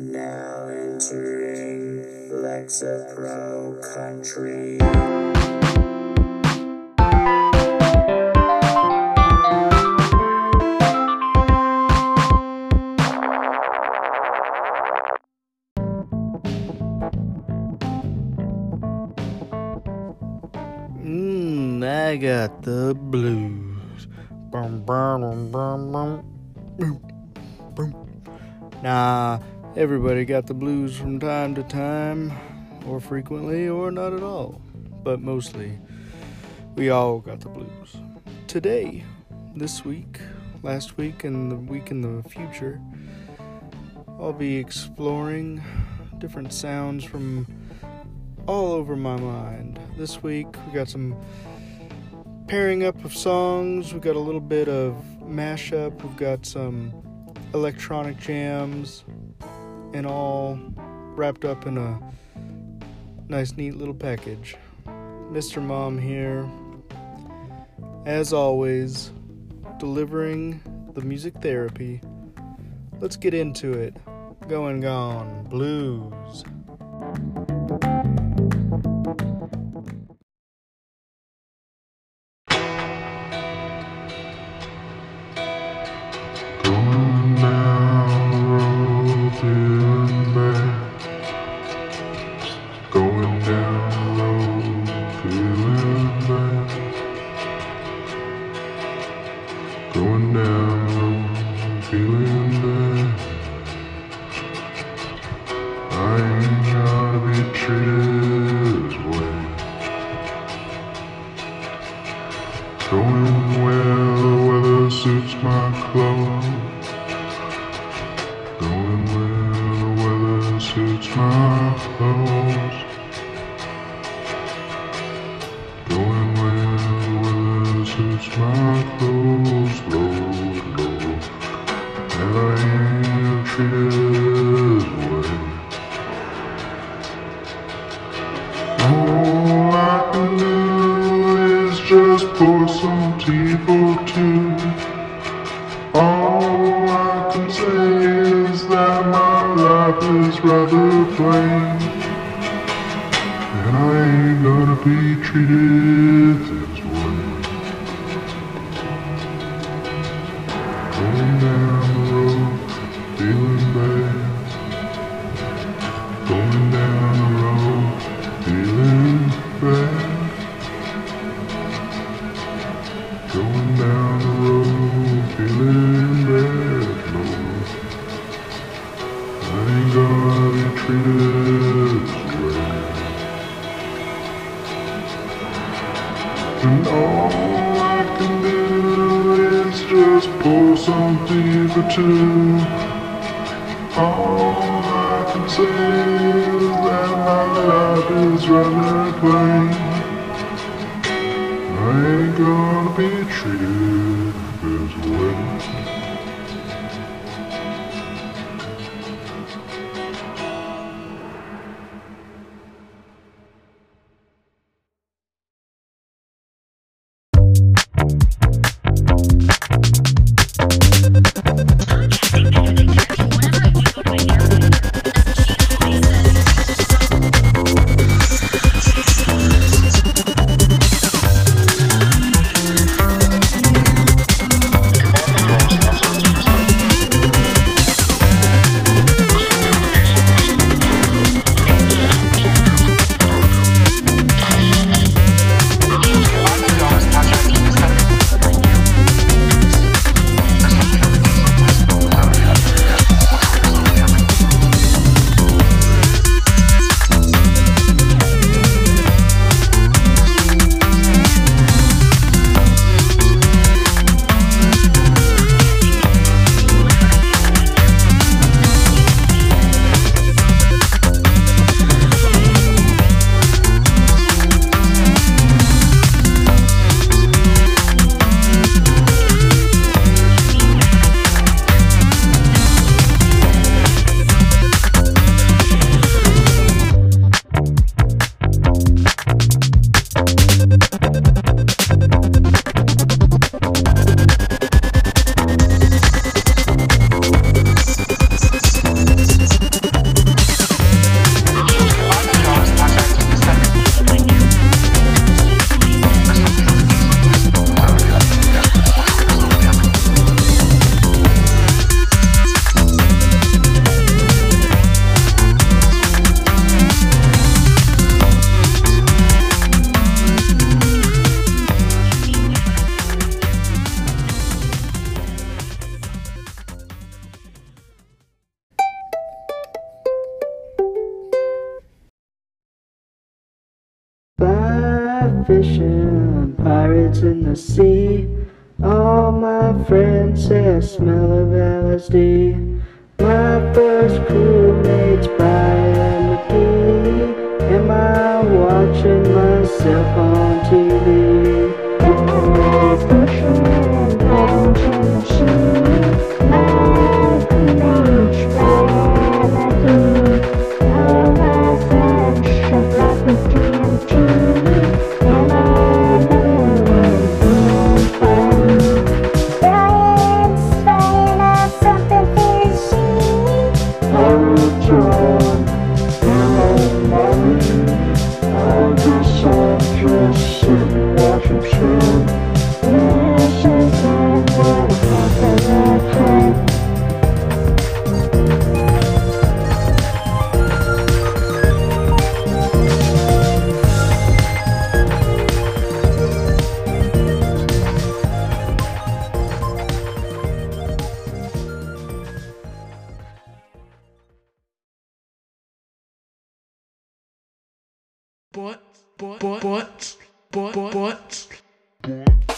Now entering Lexapro country. Mmm, I got the blues. Bum, bum, bum, bum, bum. Boom, boom. Nah, everybody got the blues from time to time, or frequently, or not at all. But mostly, we all got the blues. Today, this week, last week, and the week in the future, I'll be exploring different sounds from all over my mind. This week we got some pairing up of songs, we got a little bit of mashup, we've got some electronic jams, and all wrapped up in a nice, neat little package. Mr. Mom here, as always, delivering the music therapy. Let's get into it. Going Gone Blues. Suits my clothes. Going where the weather suits my clothes. Going where the weather suits my clothes. Lord, Lord, and I treated And I ain't gonna be treated just pour some tea for two. All I can say is that my life is rather plain. I ain't gonna be treated fishing, pirates in the sea. All my friends say I smell of LSD. But, but, but, but, but, but.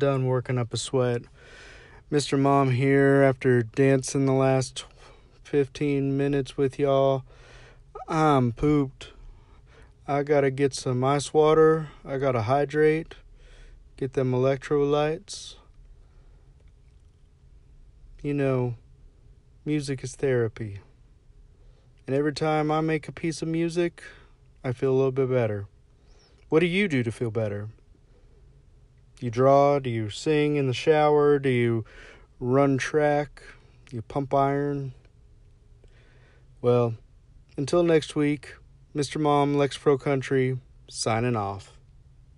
Done working up a sweat. Mr. Mom here after dancing the last 15 minutes with y'all. I'm pooped. I gotta get some ice water. I gotta hydrate. Get them electrolytes. You know, music is therapy. And every time I make a piece of music, I feel a little bit better. What do you do to feel better? Do you draw? Do you sing in the shower? Do you run track? Do you pump iron? Well, until next week, Mr. Mom Lexapro Country signing off.